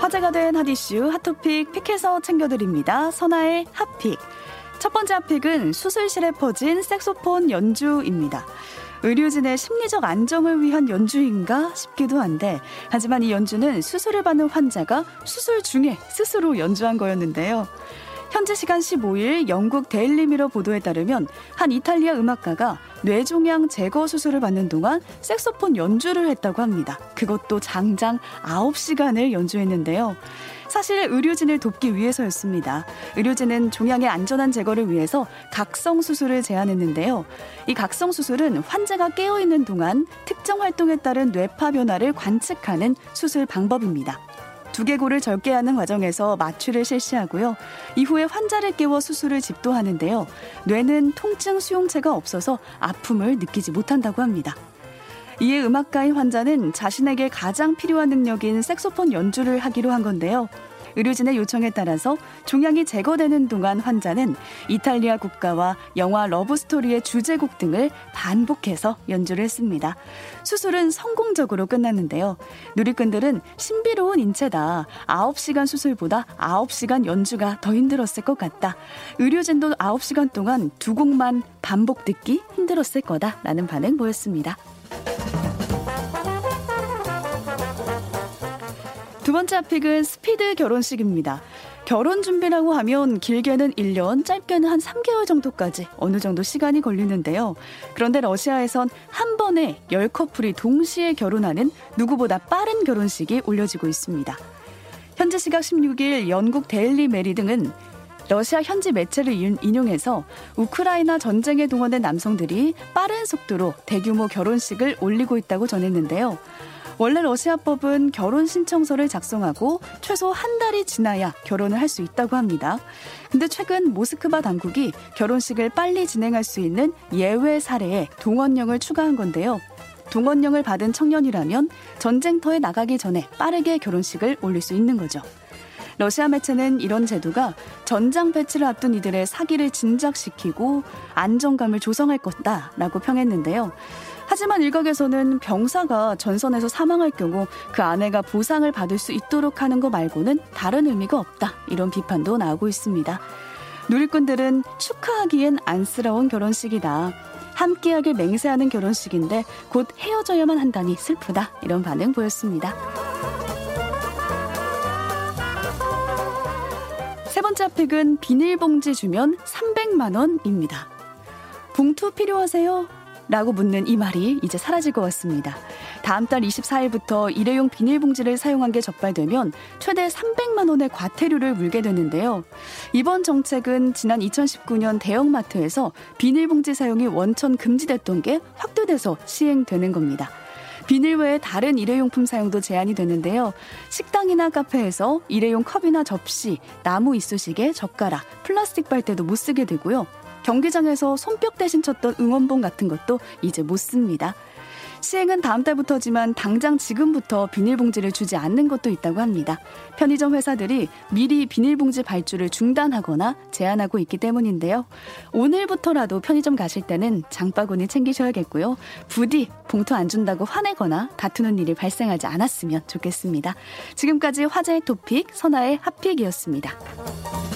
화제가 된 hot issue hot topic pick해서 챙겨드립니다. 선아의 핫픽. 첫 번째 hot pick은 수술실에 퍼진 색소폰 연주입니다. 의료진의 심리적 안정을 위한 연주인가 싶기도 한데, 하지만 이 연주는 수술을 받는 환자가 수술 중에 스스로 연주한 거였는데요. 현재 시간 15일 영국 데일리미러 보도에 따르면 한 이탈리아 음악가가 뇌종양 제거 수술을 받는 동안 색소폰 연주를 했다고 합니다. 그것도 장장 9시간을 연주했는데요. 사실 의료진을 돕기 위해서였습니다. 의료진은 종양의 안전한 제거를 위해서 각성 수술을 제안했는데요. 이 각성 수술은 환자가 깨어 있는 동안 특정 활동에 따른 뇌파 변화를 관측하는 수술 방법입니다. 두개골을 절개하는 과정에서 마취를 실시하고요. 이후에 환자를 깨워 수술을 집도하는데요. 뇌는 통증 수용체가 없어서 아픔을 느끼지 못한다고 합니다. 이에 음악가인 환자는 자신에게 가장 필요한 능력인 색소폰 연주를 하기로 한 건데요. 의료진의 요청에 따라서 종양이 제거되는 동안 환자는 이탈리아 국가와 영화 러브스토리의 주제곡 등을 반복해서 연주를 했습니다. 수술은 성공적으로 끝났는데요. 누리꾼들은 신비로운 인체다. 9시간 수술보다 9시간 연주가 더 힘들었을 것 같다. 의료진도 9시간 동안 두 곡만 반복 듣기 힘들었을 거다라는 반응 보였습니다. 두 번째 pick은 스피드 결혼식입니다. 결혼 준비라고 하면 길게는 1년, 짧게는 한 3개월 정도까지 어느 정도 시간이 걸리는데요. 그런데 러시아에선 한 번에 10커플이 동시에 결혼하는 누구보다 빠른 결혼식이 올려지고 있습니다. 현재 시각 16일 영국 데일리 메일 등은 러시아 현지 매체를 인용해서 우크라이나 전쟁에 동원된 남성들이 빠른 속도로 대규모 결혼식을 올리고 있다고 전했는데요. 원래 러시아법은 결혼 신청서를 작성하고 최소 한 달이 지나야 결혼을 할 수 있다고 합니다. 근데 최근 모스크바 당국이 결혼식을 빨리 진행할 수 있는 예외 사례에 동원령을 추가한 건데요. 동원령을 받은 청년이라면 전쟁터에 나가기 전에 빠르게 결혼식을 올릴 수 있는 거죠. 러시아 매체는 이런 제도가 전장 배치를 앞둔 이들의 사기를 진작시키고 안정감을 조성할 것다라고 평했는데요. 하지만 일각에서는 병사가 전선에서 사망할 경우 그 아내가 보상을 받을 수 있도록 하는 것 말고는 다른 의미가 없다. 이런 비판도 나오고 있습니다. 누리꾼들은 축하하기엔 안쓰러운 결혼식이다. 함께하길 맹세하는 결혼식인데 곧 헤어져야만 한다니 슬프다. 이런 반응 보였습니다. 세 번째 픽은 비닐봉지 주면 300만 원입니다. 봉투 필요하세요? 라고 묻는 이 말이 이제 사라질 것 같습니다. 다음 달 24일부터 일회용 비닐봉지를 사용한 게 적발되면 최대 300만 원의 과태료를 물게 되는데요. 이번 정책은 지난 2019년 대형마트에서 비닐봉지 사용이 원천 금지됐던 게 확대돼서 시행되는 겁니다. 비닐 외에 다른 일회용품 사용도 제한이 되는데요. 식당이나 카페에서 일회용 컵이나 접시, 나무 이쑤시개, 젓가락, 플라스틱 빨대도 못 쓰게 되고요. 경기장에서 손뼉 대신 쳤던 응원봉 같은 것도 이제 못 씁니다. 시행은 다음 달부터지만 당장 지금부터 비닐봉지를 주지 않는 것도 있다고 합니다. 편의점 회사들이 미리 비닐봉지 발주를 중단하거나 제한하고 있기 때문인데요. 오늘부터라도 편의점 가실 때는 장바구니 챙기셔야겠고요. 부디 봉투 안 준다고 화내거나 다투는 일이 발생하지 않았으면 좋겠습니다. 지금까지 화제의 토픽 선아의 핫픽이었습니다.